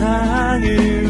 세상을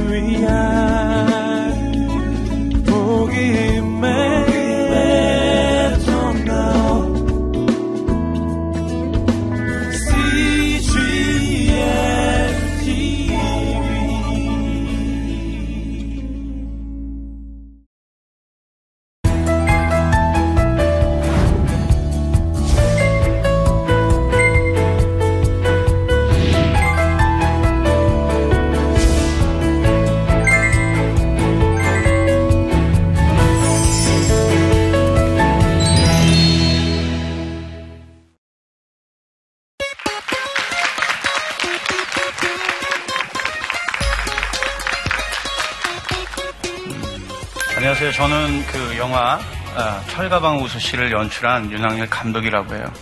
안녕하세요. 저는 그 영화 아, 철가방 우수 씨를 연출한 윤학열 감독이라고 해요.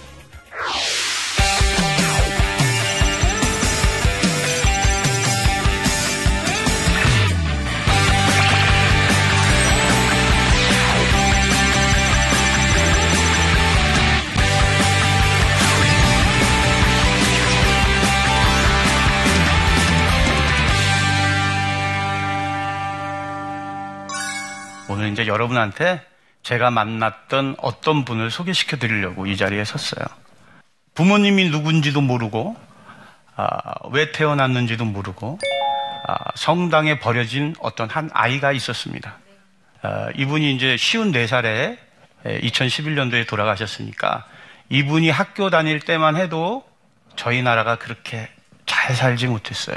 여러분한테 제가 만났던 어떤 분을 소개시켜 드리려고 이 자리에 섰어요. 부모님이 누군지도 모르고, 아, 왜 태어났는지도 모르고, 아, 성당에 버려진 어떤 한 아이가 있었습니다. 아, 이분이 이제 쉬운 4살에 2011년도에 돌아가셨으니까 이분이 학교 다닐 때만 해도 저희 나라가 그렇게 잘 살지 못했어요.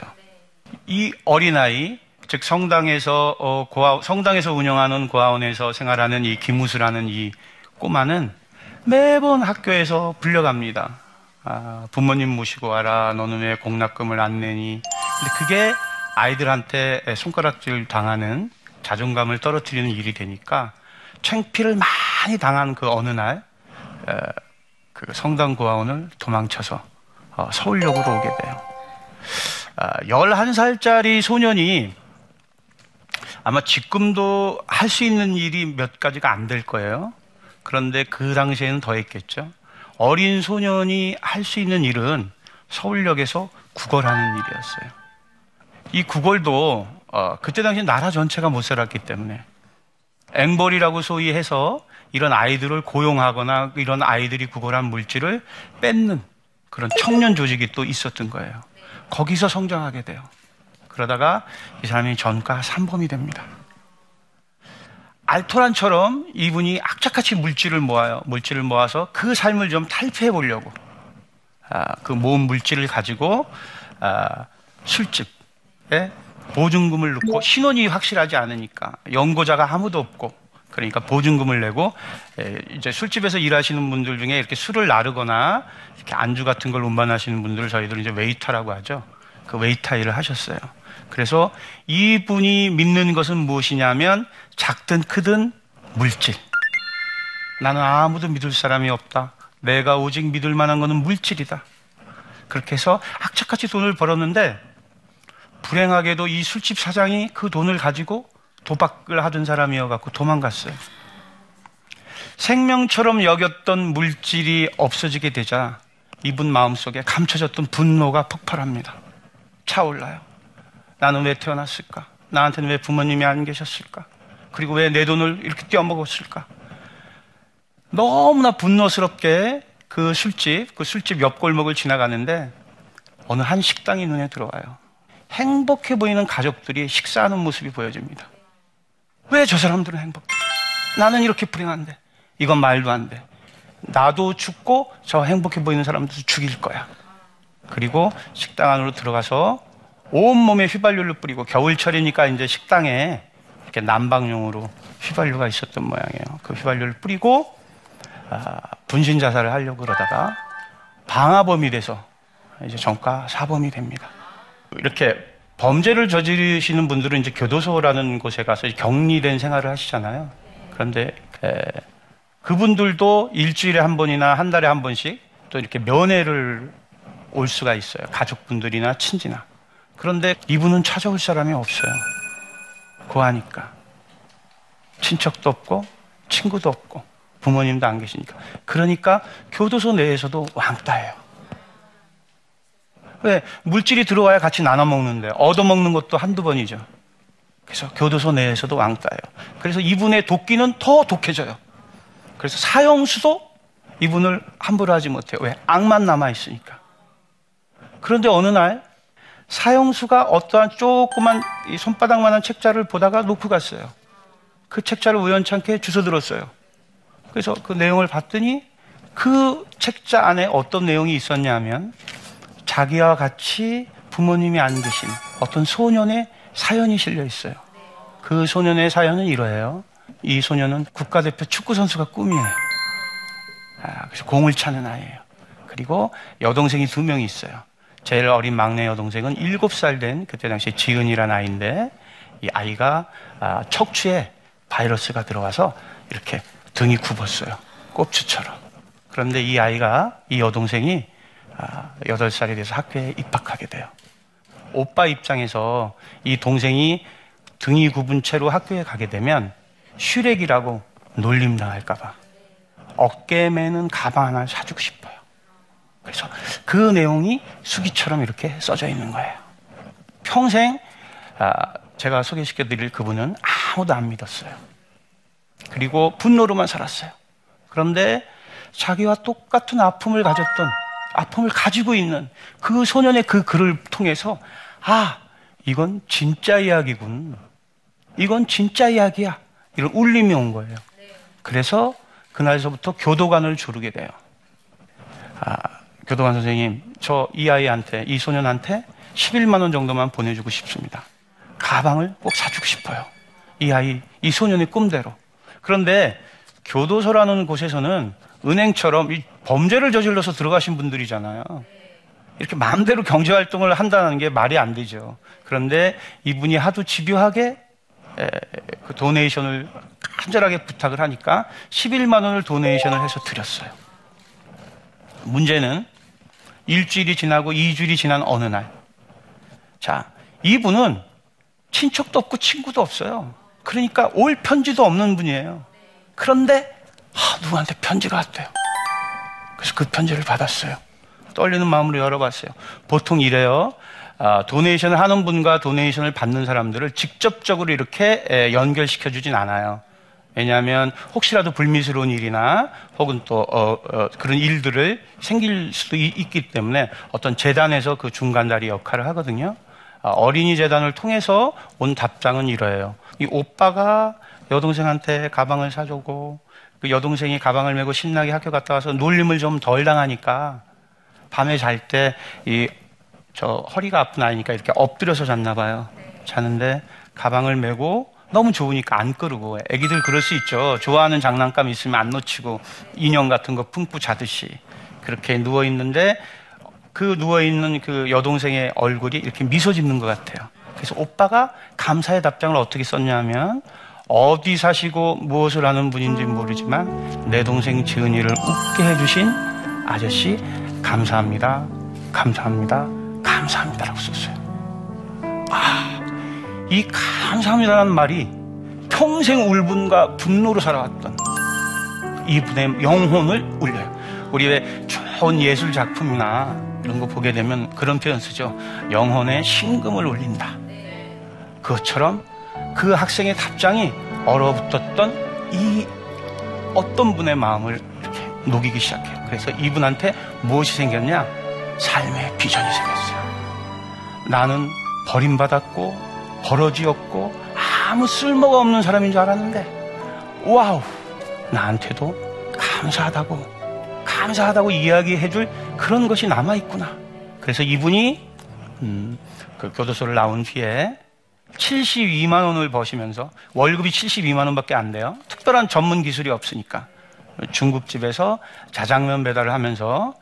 이 어린아이, 즉 성당에서 어, 고아, 성당에서 운영하는 고아원에서 생활하는 이 김우수라는 이 꼬마는 매번 학교에서 불려갑니다. 아, 부모님 모시고 와라. 너는 왜 공납금을 안 내니? 근데 그게 아이들한테 손가락질 당하는 자존감을 떨어뜨리는 일이 되니까 챙피를 많이 당한 그 어느 날, 에, 그 성당 고아원을 도망쳐서 어, 서울역으로 오게 돼요. 아, 11살짜리 소년이 아마 지금도 할 수 있는 일이 몇 가지가 안 될 거예요. 그런데 그 당시에는 더 했겠죠. 어린 소년이 할 수 있는 일은 서울역에서 구걸하는 일이었어요. 이 구걸도 어, 그때 당시 나라 전체가 못 살았기 때문에 앵벌이라고 소위 해서 이런 아이들을 고용하거나 이런 아이들이 구걸한 물질을 뺏는 그런 청년 조직이 또 있었던 거예요. 거기서 성장하게 돼요. 그러다가 이 사람이 전과 3범이 됩니다. 알토란처럼 이분이 악착같이 물질을 모아요. 물질을 모아서 그 삶을 좀 탈피해 보려고. 아, 그 모은 물질을 가지고 아, 술집에 보증금을 넣고 신원이 확실하지 않으니까 연고자가 아무도 없고 그러니까 보증금을 내고 에, 이제 술집에서 일하시는 분들 중에 이렇게 술을 나르거나 이렇게 안주 같은 걸 운반하시는 분들을 저희들은 이제 웨이터라고 하죠. 그 웨이터 일을 하셨어요. 그래서 이분이 믿는 것은 무엇이냐면 작든 크든 물질. 나는 아무도 믿을 사람이 없다. 내가 오직 믿을 만한 것은 물질이다. 그렇게 해서 악착같이 돈을 벌었는데 불행하게도 이 술집 사장이 그 돈을 가지고 도박을 하던 사람이어 갖고 도망갔어요. 생명처럼 여겼던 물질이 없어지게 되자 이분 마음속에 감춰졌던 분노가 폭발합니다. 차올라요. 나는 왜 태어났을까? 나한테는 왜 부모님이 안 계셨을까? 그리고 왜 내 돈을 이렇게 떼어먹었을까? 너무나 분노스럽게 그 술집, 그 술집 옆 골목을 지나가는데 어느 한 식당이 눈에 들어와요. 행복해 보이는 가족들이 식사하는 모습이 보여집니다. 왜 저 사람들은 행복해? 나는 이렇게 불행한데. 이건 말도 안 돼. 나도 죽고 저 행복해 보이는 사람들도 죽일 거야. 그리고 식당 안으로 들어가서 온몸에 휘발유를 뿌리고 겨울철이니까 이제 식당에 이렇게 난방용으로 휘발유가 있었던 모양이에요. 그 휘발유를 뿌리고 아, 분신 자살을 하려고 그러다가 방화범이 돼서 이제 정가 사범이 됩니다. 이렇게 범죄를 저지르시는 분들은 이제 교도소라는 곳에 가서 격리된 생활을 하시잖아요. 그런데 에, 그분들도 일주일에 한 번이나 한 달에 한 번씩 또 이렇게 면회를 올 수가 있어요. 가족분들이나 친지나. 그런데 이분은 찾아올 사람이 없어요. 고하니까. 친척도 없고, 친구도 없고, 부모님도 안 계시니까. 그러니까 교도소 내에서도 왕따예요. 왜 물질이 들어와야 같이 나눠 먹는데 얻어 먹는 것도 한두 번이죠. 그래서 교도소 내에서도 왕따예요. 그래서 이분의 도끼는 더 독해져요. 그래서 사형수도 이분을 함부로 하지 못해요. 왜? 악만 남아 있으니까. 그런데 어느 날 사형수가 어떠한 조그만 손바닥만한 책자를 보다가 놓고 갔어요. 그 책자를 우연찮게 주워 들었어요. 그래서 그 내용을 봤더니 그 책자 안에 어떤 내용이 있었냐면 자기와 같이 부모님이 안 계신 어떤 소년의 사연이 실려 있어요. 그 소년의 사연은 이러해요. 이 소년은 국가대표 축구선수가 꿈이에요. 아, 그래서 공을 차는 아이예요. 그리고 여동생이 두 명이 있어요. 제일 어린 막내 여동생은 7살 된 그때 당시에 지은이라는 아이인데 이 아이가 아, 척추에 바이러스가 들어와서 이렇게 등이 굽었어요. 꼽추처럼. 그런데 이 아이가, 이 여동생이 아, 8살이 돼서 학교에 입학하게 돼요. 오빠 입장에서 이 동생이 등이 굽은 채로 학교에 가게 되면 슈렉이라고 놀림 당할까봐 어깨 매는 가방 하나 사주고 싶어요. 그래서 그 내용이 수기처럼 이렇게 써져 있는 거예요. 평생 아, 제가 소개시켜 드릴 그분은 아무도 안 믿었어요. 그리고 분노로만 살았어요. 그런데 자기와 똑같은 아픔을 가졌던 아픔을 가지고 있는 그 소년의 그 글을 통해서 아 이건 진짜 이야기군. 이건 진짜 이야기야. 이런 울림이 온 거예요. 그래서 그날서부터 교도관을 조르게 돼요. 아, 교도관 선생님, 저 이 아이한테, 이 소년한테 11만 원 정도만 보내주고 싶습니다. 가방을 꼭 사주고 싶어요. 이 아이, 이 소년의 꿈대로. 그런데 교도소라는 곳에서는 은행처럼 이 범죄를 저질러서 들어가신 분들이잖아요. 이렇게 마음대로 경제 활동을 한다는 게 말이 안 되죠. 그런데 이분이 하도 집요하게 에, 그 도네이션을 간절하게 부탁을 하니까 11만 원을 도네이션을 해서 드렸어요. 문제는 일주일이 지나고 2주일이 지난 어느 날. 자, 이분은 친척도 없고 친구도 없어요. 그러니까 올 편지도 없는 분이에요. 그런데 아, 누구한테 편지가 왔대요. 그래서 그 편지를 받았어요. 떨리는 마음으로 열어봤어요. 보통 이래요. 아, 도네이션을 하는 분과 도네이션을 받는 사람들을 직접적으로 이렇게 연결시켜 주진 않아요. 왜냐하면 혹시라도 불미스러운 일이나 혹은 또 어, 어, 그런 일들을 생길 수도 있, 기 때문에 어떤 재단에서 그 중간다리 역할을 하거든요. 아, 어린이 재단을 통해서 온 답장은 이러해요. 이 오빠가 여동생한테 가방을 사주고 그 여동생이 가방을 메고 신나게 학교 갔다 와서 놀림을 좀 덜 당하니까 밤에 잘 때 이 저 허리가 아픈 아이니까 이렇게 엎드려서 잤나 봐요. 자는데 가방을 메고 너무 좋으니까 안 끄르고 애기들 그럴 수 있죠. 좋아하는 장난감 있으면 안 놓치고 인형 같은 거 품고 자듯이 그렇게 누워 있는데 그 누워 있는 그 여동생의 얼굴이 이렇게 미소 짓는 것 같아요. 그래서 오빠가 감사의 답장을 어떻게 썼냐면 어디 사시고 무엇을 하는 분인지 모르지만 내 동생 지은이를 웃게 해주신 아저씨 감사합니다. 감사합니다. 감사합니다라고 썼어요. 아, 이 감사합니다라는 말이 평생 울분과 분노로 살아왔던 이분의 영혼을 울려요. 우리 왜 좋은 예술 작품이나 이런 거 보게 되면 그런 표현 쓰죠. 영혼의 신금을 울린다. 그것처럼 그 학생의 답장이 얼어붙었던 이 어떤 분의 마음을 이렇게 녹이기 시작해요. 그래서 이분한테 무엇이 생겼냐? 삶의 비전이 생겼어요. 나는 버림받았고 버러지였고 아무 쓸모가 없는 사람인 줄 알았는데 wow 나한테도 감사하다고 감사하다고 이야기해줄 그런 것이 남아 있구나. 그래서 이분이 음, 그 교도소를 나온 뒤에 72만 원을 버시면서 월급이 72만 원밖에 안 돼요. 특별한 전문 기술이 없으니까 중국집에서 자장면 배달을 하면서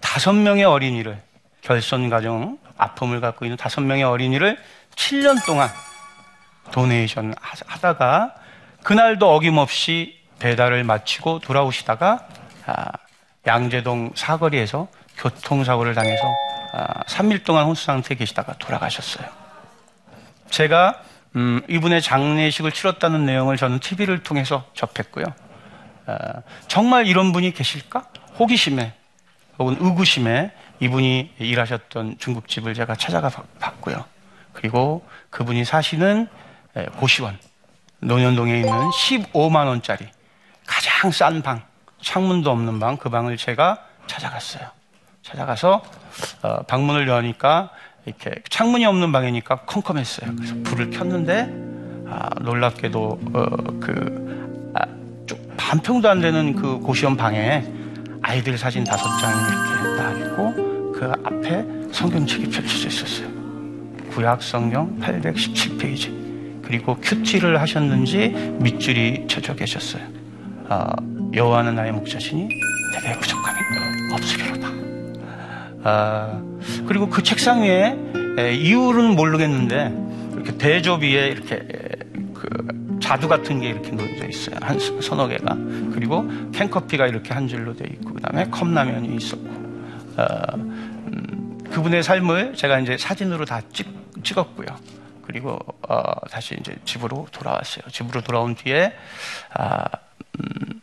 다섯 명의 어린이를 결손 가정 아픔을 갖고 있는 다섯 명의 어린이를 7년 동안 도네이션 하다가 그날도 어김없이 배달을 마치고 돌아오시다가 아, 양재동 사거리에서 교통사고를 당해서 아, 3일 동안 혼수 상태에 계시다가 돌아가셨어요. 제가 음, 이분의 장례식을 치렀다는 내용을 저는 TV를 통해서 접했고요. 어, 정말 이런 분이 계실까? 호기심에 혹은 의구심에 이분이 일하셨던 중국집을 제가 찾아가 봤고요. 그리고 그분이 사시는 에, 고시원 논현동에 있는 15만 원짜리 가장 싼 방, 창문도 없는 방, 그 방을 제가 찾아갔어요. 찾아가서 어, 방문을 여니까 이렇게 창문이 없는 방이니까 컴컴했어요. 그래서 불을 켰는데 아, 놀랍게도 어, 그 아, 좀 반평도 안 되는 그 고시원 방에 아이들 사진 다섯 장이 이렇게 딱 있고 그 앞에 성경책이 펼쳐져 있었어요. 구약 성경 817페이지. 그리고 큐티를 하셨는지 밑줄이 쳐져 계셨어요. 아, 여호와는 나의 목자시니 내게 부족함이 없으리로다. 아, 그리고 그 책상 위에 에, 이유는 모르겠는데 이렇게 대조 위에 이렇게 에, 그 자두 같은 게 이렇게 놓여져 있어요. 한 서- 서너 개가. 그리고 캔커피가 이렇게 한 줄로 돼 있고 그다음에 컵라면이 있었고 어, 음, 그분의 삶을 제가 이제 사진으로 다 찍, 찍었고요. 그리고 어, 다시 이제 집으로 돌아왔어요. 집으로 돌아온 뒤에 아, 음,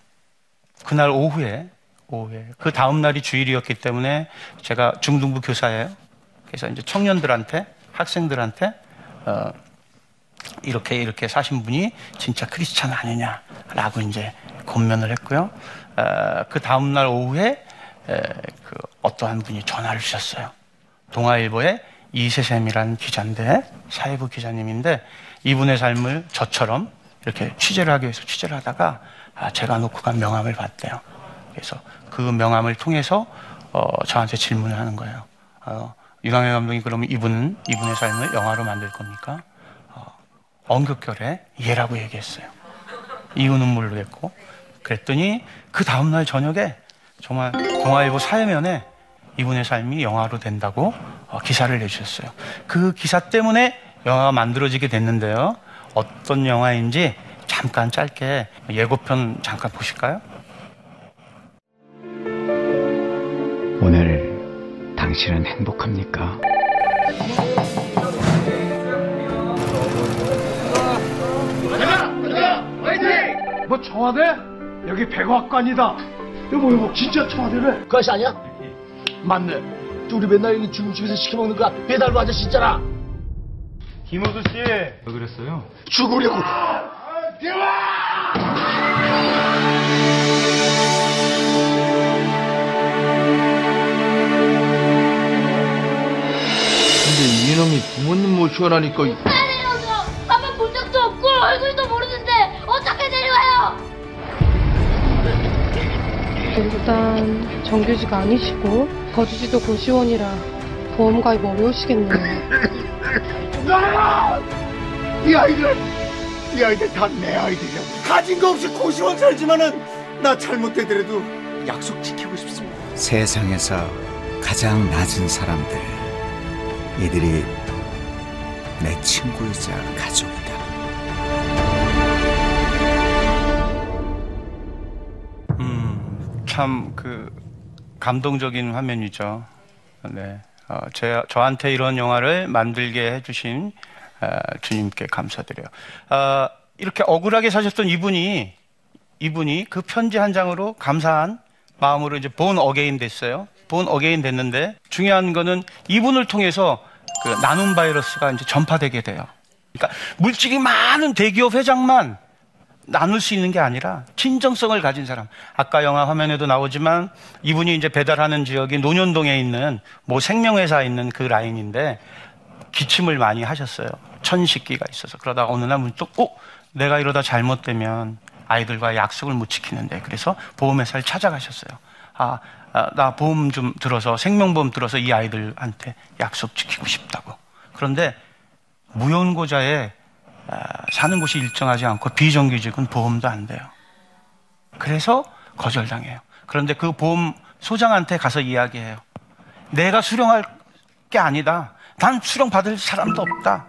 그날 오후에 오후에 그 다음 날이 주일이었기 때문에 제가 중등부 교사예요. 그래서 이제 청년들한테 학생들한테 어, 이렇게 이렇게 사신 분이 진짜 크리스찬 아니냐라고 이제 권면을 했고요. 어, 그 다음 날 오후에 에, 그 어떠한 분이 전화를 주셨어요. 동아일보의 이세샘이라는 기자인데 사회부 기자님인데 이분의 삶을 저처럼 이렇게 취재를 하기 위해서 취재를 하다가 아, 제가 놓고 간 명함을 봤대요. 그래서 그 명함을 통해서 어, 저한테 질문을 하는 거예요. 어, 유광현 감독이 그러면 이분 이분의 삶을 영화로 만들 겁니까? 어, 언급결에 예라고 얘기했어요. 이유는 모르겠고 그랬더니 그 다음날 저녁에 정말 동아일보 사회면에 이분의 삶이 영화로 된다고 어, 기사를 내주셨어요. 그 기사 때문에 영화가 만들어지게 됐는데요. 어떤 영화인지 잠깐 짧게 예고편 잠깐 보실까요? 오늘 당신은 행복합니까? 뭐 청와대? 여기 백악관이다. 여보 여보 진짜 청와대래? 그것이 아니야? 맞네. 우리 맨날 여기 중국집에서 시켜 먹는 거 배달부 아저씨 있잖아. 김호수 씨. 왜 그랬어요? 죽으려고. 근데 이놈이 부모님 모시오라니까 일단 정규직 아니시고 거주지도 고시원이라 보험 가입 어려우시겠네요. 이 아이들, 이 아이들 다 내 아이들이야. 가진 거 없이 고시원 살지만은 나 잘못되더라도 약속 지키고 싶습니다. 세상에서 가장 낮은 사람들 이들이 내 친구이자 가족이다 참 그 감동적인 화면이죠. 네, 어, 제, 저한테 이런 영화를 만들게 해주신 어, 주님께 감사드려요. 어, 이렇게 억울하게 사셨던 이분이 이분이 그 편지 한 장으로 감사한 마음으로 이제 born again 됐어요. born again 됐는데 중요한 거는 이분을 통해서 그 나눔 바이러스가 이제 전파되게 돼요. 그러니까 물질이 많은 대기업 회장만 나눌 수 있는 게 아니라 진정성을 가진 사람. 아까 영화 화면에도 나오지만 이분이 이제 배달하는 지역이 논현동에 있는 뭐 생명회사 있는 그 라인인데 기침을 많이 하셨어요. 천식기가 있어서. 그러다가 어느 날 문득, 어? 내가 이러다 잘못되면 아이들과 약속을 못 지키는데. 그래서 보험회사를 찾아가셨어요. 아, 아, 나 보험 좀 들어서, 생명보험 들어서 이 아이들한테 약속 지키고 싶다고. 그런데 무연고자에 아, 사는 곳이 일정하지 않고 비정규직은 보험도 안 돼요. 그래서 거절당해요. 그런데 그 보험 소장한테 가서 이야기해요. 내가 수령할 게 아니다. 난 수령 받을 사람도 없다.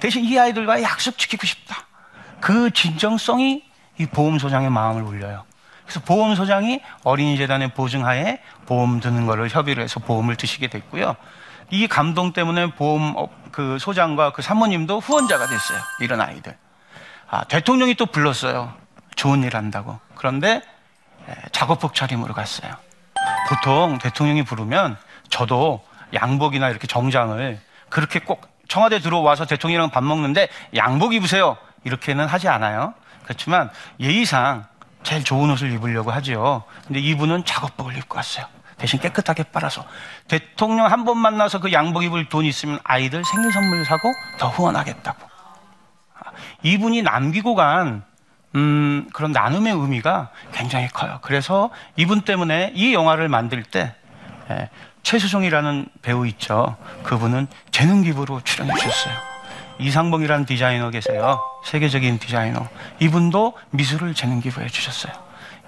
대신 이 아이들과 약속 지키고 싶다. 그 진정성이 이 보험 소장의 마음을 울려요. 그래서 보험 소장이 어린이 재단의 보증하에 보험 드는 거를 협의를 해서 보험을 드시게 됐고요. 이 감동 때문에 보험 업- 그 소장과 그 사모님도 후원자가 됐어요. 이런 아이들. 아, 대통령이 또 불렀어요. 좋은 일 한다고. 그런데 에, 작업복 차림으로 갔어요. 보통 대통령이 부르면 저도 양복이나 이렇게 정장을 그렇게 꼭 청와대 들어와서 대통령이랑 밥 먹는데 양복 입으세요. 이렇게는 하지 않아요. 그렇지만 예의상 제일 좋은 옷을 입으려고 하죠. 근데 이분은 작업복을 입고 왔어요. 대신 깨끗하게 빨아서 대통령 한 번 만나서 그 양복 입을 돈 있으면 아이들 생일 선물 사고 더 후원하겠다고. 이분이 남기고 간 음, 그런 나눔의 의미가 굉장히 커요. 그래서 이분 때문에 이 영화를 만들 때 예, 최수종이라는 배우 있죠. 그분은 재능 기부로 출연해 주셨어요. 이상봉이라는 디자이너 계세요. 세계적인 디자이너. 이분도 미술을 재능 기부해 주셨어요.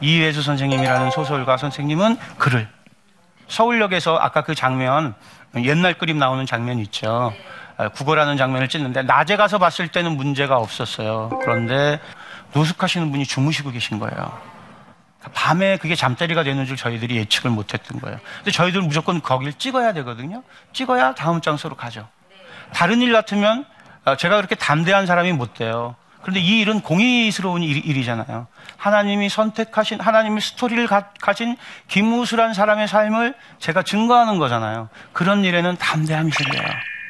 이회수 선생님이라는 소설가 선생님은 글을 서울역에서 아까 그 장면 옛날 그림 나오는 장면 있죠. 아, 국어라는 장면을 찍는데 낮에 가서 봤을 때는 문제가 없었어요. 그런데 노숙하시는 분이 주무시고 계신 거예요. 밤에 그게 잠자리가 되는 줄 저희들이 예측을 못했던 거예요. 근데 저희들은 무조건 거길 찍어야 되거든요. 찍어야 다음 장소로 가죠. 다른 일 같으면 어, 제가 그렇게 담대한 사람이 못 돼요. 그런데 이 일은 공의스러운 일, 일이잖아요. 하나님이 선택하신 하나님의 스토리를 가, 가진 김우수란 사람의 삶을 제가 증거하는 거잖아요. 그런 일에는 담대함이 생겨요.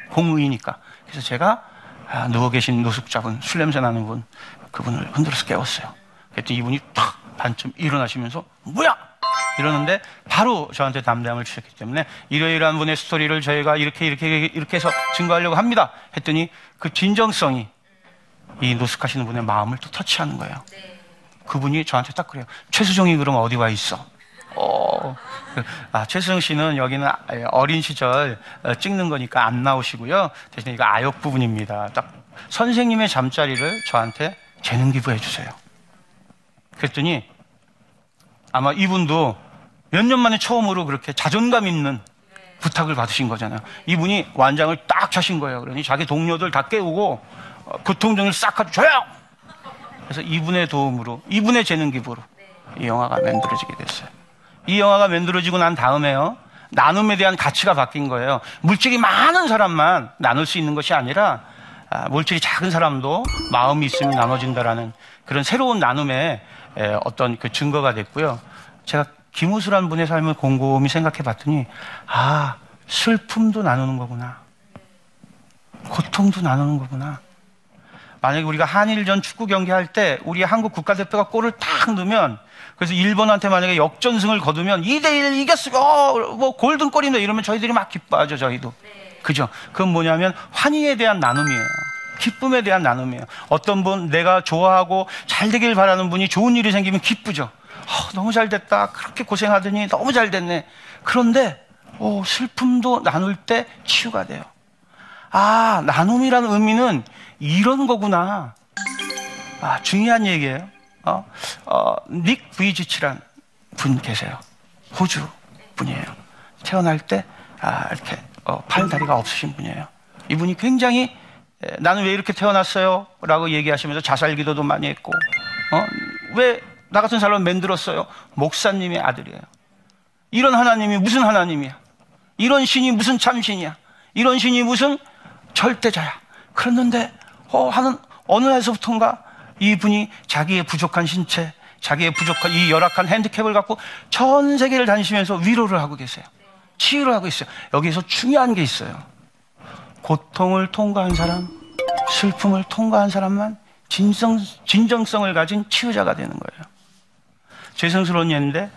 공의니까. 그래서 제가 아, 누워 계신 노숙자분, 술 냄새 나는 분, 그분을 흔들어서 깨웠어요. 그랬더니 이분이 탁 반쯤 일어나시면서 뭐야? 이러는데 바로 저한테 담대함을 주셨기 때문에 이러이러한 분의 스토리를 저희가 이렇게 이렇게 이렇게 해서 증거하려고 합니다. 했더니 그 진정성이 이 노숙하시는 분의 마음을 또 터치하는 거예요. 그분이 저한테 딱 그래요. 최수종이 그럼 어디 와 있어? 어, 아, 최수정 씨는 여기는 어린 시절 어, 찍는 거니까 안 나오시고요. 대신에 이거 아역 부분입니다. 딱 선생님의 잠자리를 저한테 재능 기부해 주세요. 그랬더니 아마 이분도 몇 년 만에 처음으로 그렇게 자존감 있는 부탁을 받으신 거잖아요. 이분이 완장을 딱 차신 거예요. 그러니 자기 동료들 다 깨우고 어, 교통정을 싹 하고 조용! 그래서 이분의 도움으로, 이분의 재능 기부로 이 영화가 만들어지게 됐어요. 이 영화가 만들어지고 난 다음에요. 나눔에 대한 가치가 바뀐 거예요. 물질이 많은 사람만 나눌 수 있는 것이 아니라 아, 물질이 작은 사람도 마음이 있으면 나눠진다라는 그런 새로운 나눔의 에, 어떤 그 증거가 됐고요. 제가 김우수란 분의 삶을 곰곰이 생각해 봤더니 아 슬픔도 나누는 거구나. 고통도 나누는 거구나. 만약에 우리가 한일전 축구 경기 할 때 우리 한국 국가대표가 골을 딱 넣으면 그래서 일본한테 만약에 역전승을 거두면 2대1 이겼어요. 어, 뭐 골든골이네 이러면 저희들이 막 기뻐하죠, 저희도. 그죠? 그건 뭐냐면 환희에 대한 나눔이에요. 기쁨에 대한 나눔이에요. 어떤 분 내가 좋아하고 잘 되길 바라는 분이 좋은 일이 생기면 기쁘죠. 어, 너무 잘 됐다. 그렇게 고생하더니 너무 잘 됐네. 그런데 어, 슬픔도 나눌 때 치유가 돼요. 아, 나눔이라는 의미는 이런 거구나. 아, 중요한 얘기예요. 어, 어, 닉 브이지치란 분 계세요. 호주 분이에요. 태어날 때, 아, 이렇게, 어, 팔, 다리가 없으신 분이에요. 이분이 굉장히, 에, 나는 왜 이렇게 태어났어요? 라고 얘기하시면서 자살 기도도 많이 했고, 어, 왜 나 같은 사람을 만들었어요? 목사님의 아들이에요. 이런 하나님이 무슨 하나님이야? 이런 신이 무슨 참신이야? 이런 신이 무슨 절대자야? 그랬는데, 어, 하는, 어느 날서부터인가 이분이 자기의 부족한 신체, 자기의 부족한 이 열악한 핸디캡을 갖고 전 세계를 다니시면서 위로를 하고 계세요. 치유를 하고 있어요. 여기서 중요한 게 있어요. 고통을 통과한 사람, 슬픔을 통과한 사람만 진정, 진정성을 가진 치유자가 되는 거예요. 죄송스러운 얘기인데,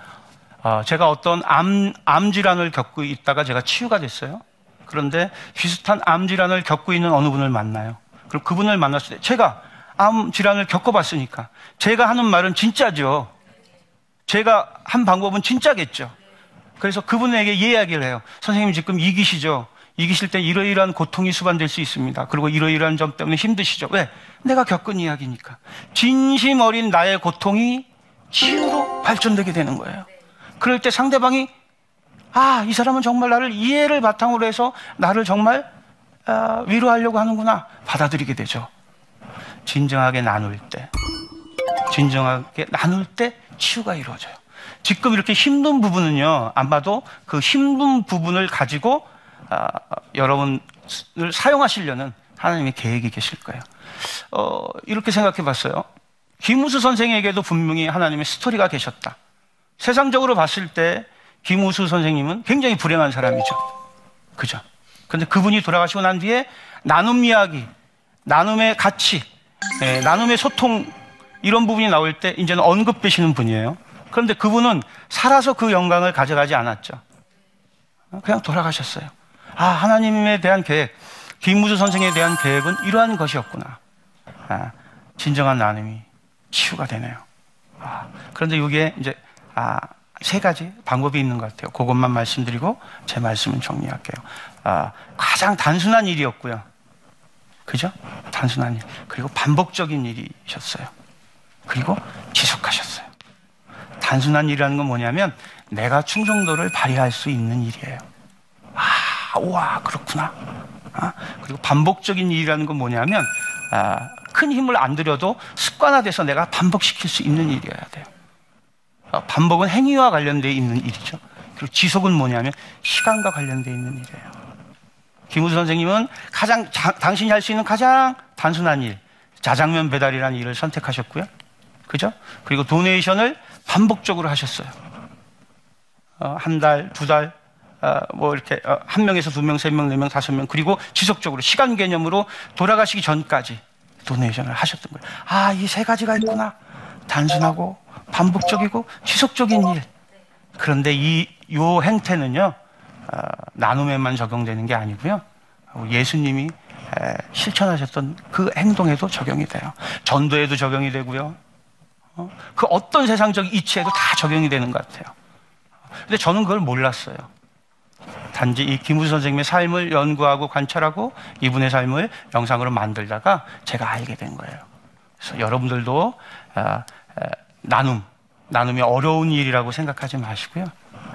어, 제가 어떤 암, 암 질환을 겪고 있다가 제가 치유가 됐어요. 그런데 비슷한 암 질환을 겪고 있는 어느 분을 만나요. 그럼 그분을 만났을 때 제가 암 질환을 겪어봤으니까 제가 하는 말은 진짜죠. 제가 한 방법은 진짜겠죠. 그래서 그분에게 이야기를 해요. 선생님 지금 이기시죠. 이기실 때 이러이러한 고통이 수반될 수 있습니다. 그리고 이러이러한 점 때문에 힘드시죠. 왜? 내가 겪은 이야기니까. 진심 어린 나의 고통이 치유로 발전되게 되는 거예요. 그럴 때 상대방이 아, 이 사람은 정말 나를 이해를 바탕으로 해서 나를 정말 아, 위로하려고 하는구나 받아들이게 되죠. 진정하게 나눌 때, 진정하게 나눌 때 치유가 이루어져요. 지금 이렇게 힘든 부분은요, 안 봐도 그 힘든 부분을 가지고 아, 여러분을 사용하시려는 하나님의 계획이 계실 거예요. 어, 이렇게 생각해 봤어요. 김우수 선생에게도 분명히 하나님의 스토리가 계셨다. 세상적으로 봤을 때 김우수 선생님은 굉장히 불행한 사람이죠. 그죠? 근데 그분이 돌아가시고 난 뒤에 나눔 이야기, 나눔의 가치, 예, 나눔의 소통 이런 부분이 나올 때 이제는 언급되시는 분이에요. 그런데 그분은 살아서 그 영광을 가져가지 않았죠. 그냥 돌아가셨어요. 아, 하나님에 대한 계획, 김무주 선생에 대한 계획은 이러한 것이었구나. 아, 진정한 나눔이 치유가 되네요. 아, 그런데 이게 이제 아, 세 가지 방법이 있는 것 같아요. 그것만 말씀드리고 제 말씀은 정리할게요. 아, 가장 단순한 일이었고요. 그죠? 단순한 일. 그리고 반복적인 일이셨어요. 그리고 지속하셨어요. 단순한 일이라는 건 뭐냐면 내가 충성도를 발휘할 수 있는 일이에요. 아, 우와, 그렇구나. 아, 그리고 반복적인 일이라는 건 뭐냐면 아, 큰 힘을 안 들여도 습관화돼서 내가 반복시킬 수 있는 일이어야 돼요. 아, 반복은 행위와 관련되어 있는 일이죠. 그리고 지속은 뭐냐면 시간과 관련되어 있는 일이에요. 김우수 선생님은 가장 자- 당신이 할 수 있는 가장 단순한 일, 자장면 배달이라는 일을 선택하셨고요. 그죠? 그리고 도네이션을 반복적으로 하셨어요. 어, 한 달, 두 달, 어, 뭐 이렇게 어, 한 명에서 두 명, 세 명, 네 명, 다섯 명 그리고 지속적으로 시간 개념으로 돌아가시기 전까지 도네이션을 하셨던 거예요. 아, 이 세 가지가 있구나. 단순하고 반복적이고 지속적인 일. 그런데 이 요 행태는요 어, 나눔에만 적용되는 게 아니고요. 예수님이 에, 실천하셨던 그 행동에도 적용이 돼요. 전도에도 적용이 되고요. 어, 그 어떤 세상적 이치에도 다 적용이 되는 것 같아요. 근데 저는 그걸 몰랐어요. 단지 이 김우수 선생님의 삶을 연구하고 관찰하고 이분의 삶을 영상으로 만들다가 제가 알게 된 거예요. 그래서 여러분들도 아, 에, 나눔, 나눔이 어려운 일이라고 생각하지 마시고요.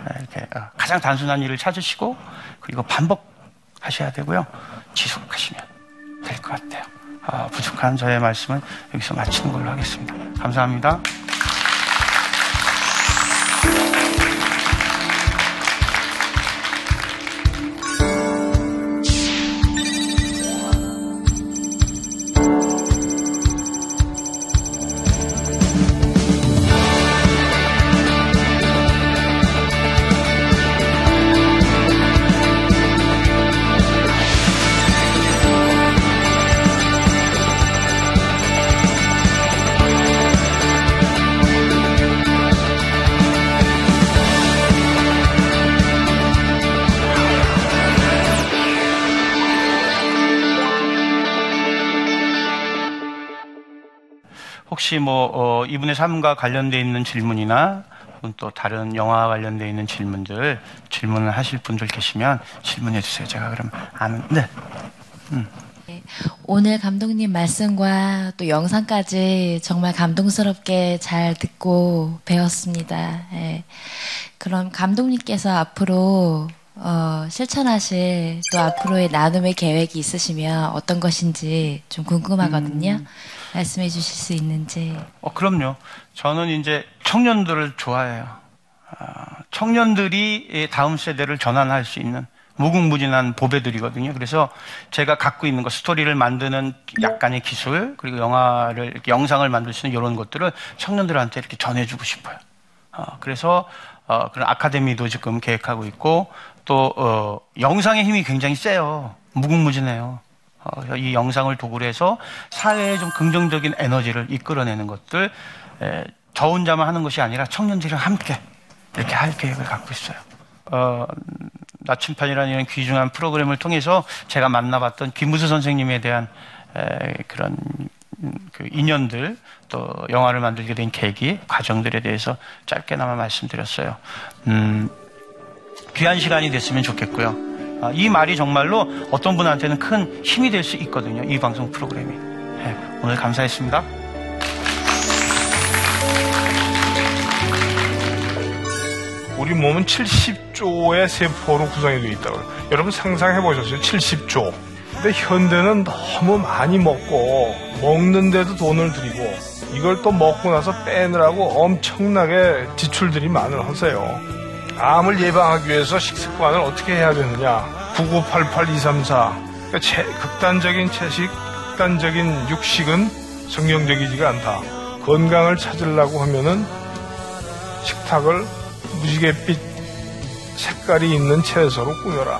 에, 이렇게 어, 가장 단순한 일을 찾으시고 그리고 반복하셔야 되고요. 지속하시면 될 것 같아요. 아, 부족한 저의 말씀은 여기서 마치는 걸로 하겠습니다. 감사합니다. 혹시 뭐 어, 이분의 삶과 관련되어 있는 질문이나 또 다른 영화와 관련되어 있는 질문들 질문을 하실 분들 계시면 질문해 주세요. 제가 그럼 아는 네. 오늘 감독님 말씀과 또 영상까지 정말 감동스럽게 잘 듣고 배웠습니다. 예. 그럼 감독님께서 앞으로 어, 실천하실 또 앞으로의 나눔의 계획이 있으시면 어떤 것인지 좀 궁금하거든요. 말씀해 주실 수 있는지. 어, 그럼요. 저는 이제 청년들을 좋아해요. 아, 청년들이 이 다음 세대를 전환할 수 있는 무궁무진한 보배들이거든요. 그래서 제가 갖고 있는 것, 스토리를 만드는 약간의 기술, 그리고 영화를, 이렇게 영상을 만들 수 있는 이런 것들을 청년들한테 이렇게 전해주고 싶어요. 어, 그래서 어, 그런 아카데미도 지금 계획하고 있고 또 어, 영상의 힘이 굉장히 세요. 무궁무진해요. 어, 이 영상을 도구로 해서 사회에 좀 긍정적인 에너지를 이끌어내는 것들 에, 저 혼자만 하는 것이 아니라 청년들이랑 함께 이렇게 할 계획을 갖고 있어요. 어, 나침판이라는 이런 귀중한 프로그램을 통해서 제가 만나봤던 김무수 선생님에 대한 에, 그런 음, 그 인연들 또 영화를 만들게 된 계기 과정들에 대해서 짧게나마 말씀드렸어요. 음, 귀한 시간이 됐으면 좋겠고요. 아, 이 말이 정말로 어떤 분한테는 큰 힘이 될 수 있거든요. 이 방송 프로그램이. 네, 오늘 감사했습니다. 우리 몸은 70조의 세포로 구성이 되어 있다고. 여러분 상상해 보셨어요? 70조. 근데 현대는 너무 많이 먹고 먹는데도 돈을 들이고 이걸 또 먹고 나서 빼느라고 엄청나게 지출들이 많을 하세요. 암을 예방하기 위해서 식습관을 어떻게 해야 되느냐? 9988234. 그러니까 체- 극단적인 채식, 극단적인 육식은 성경적이지가 않다. 건강을 찾으려고 하면은 식탁을 무지갯빛 색깔이 있는 채소로 꾸며라.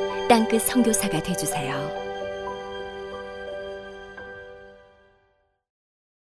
땅끝 선교사가 되주세요.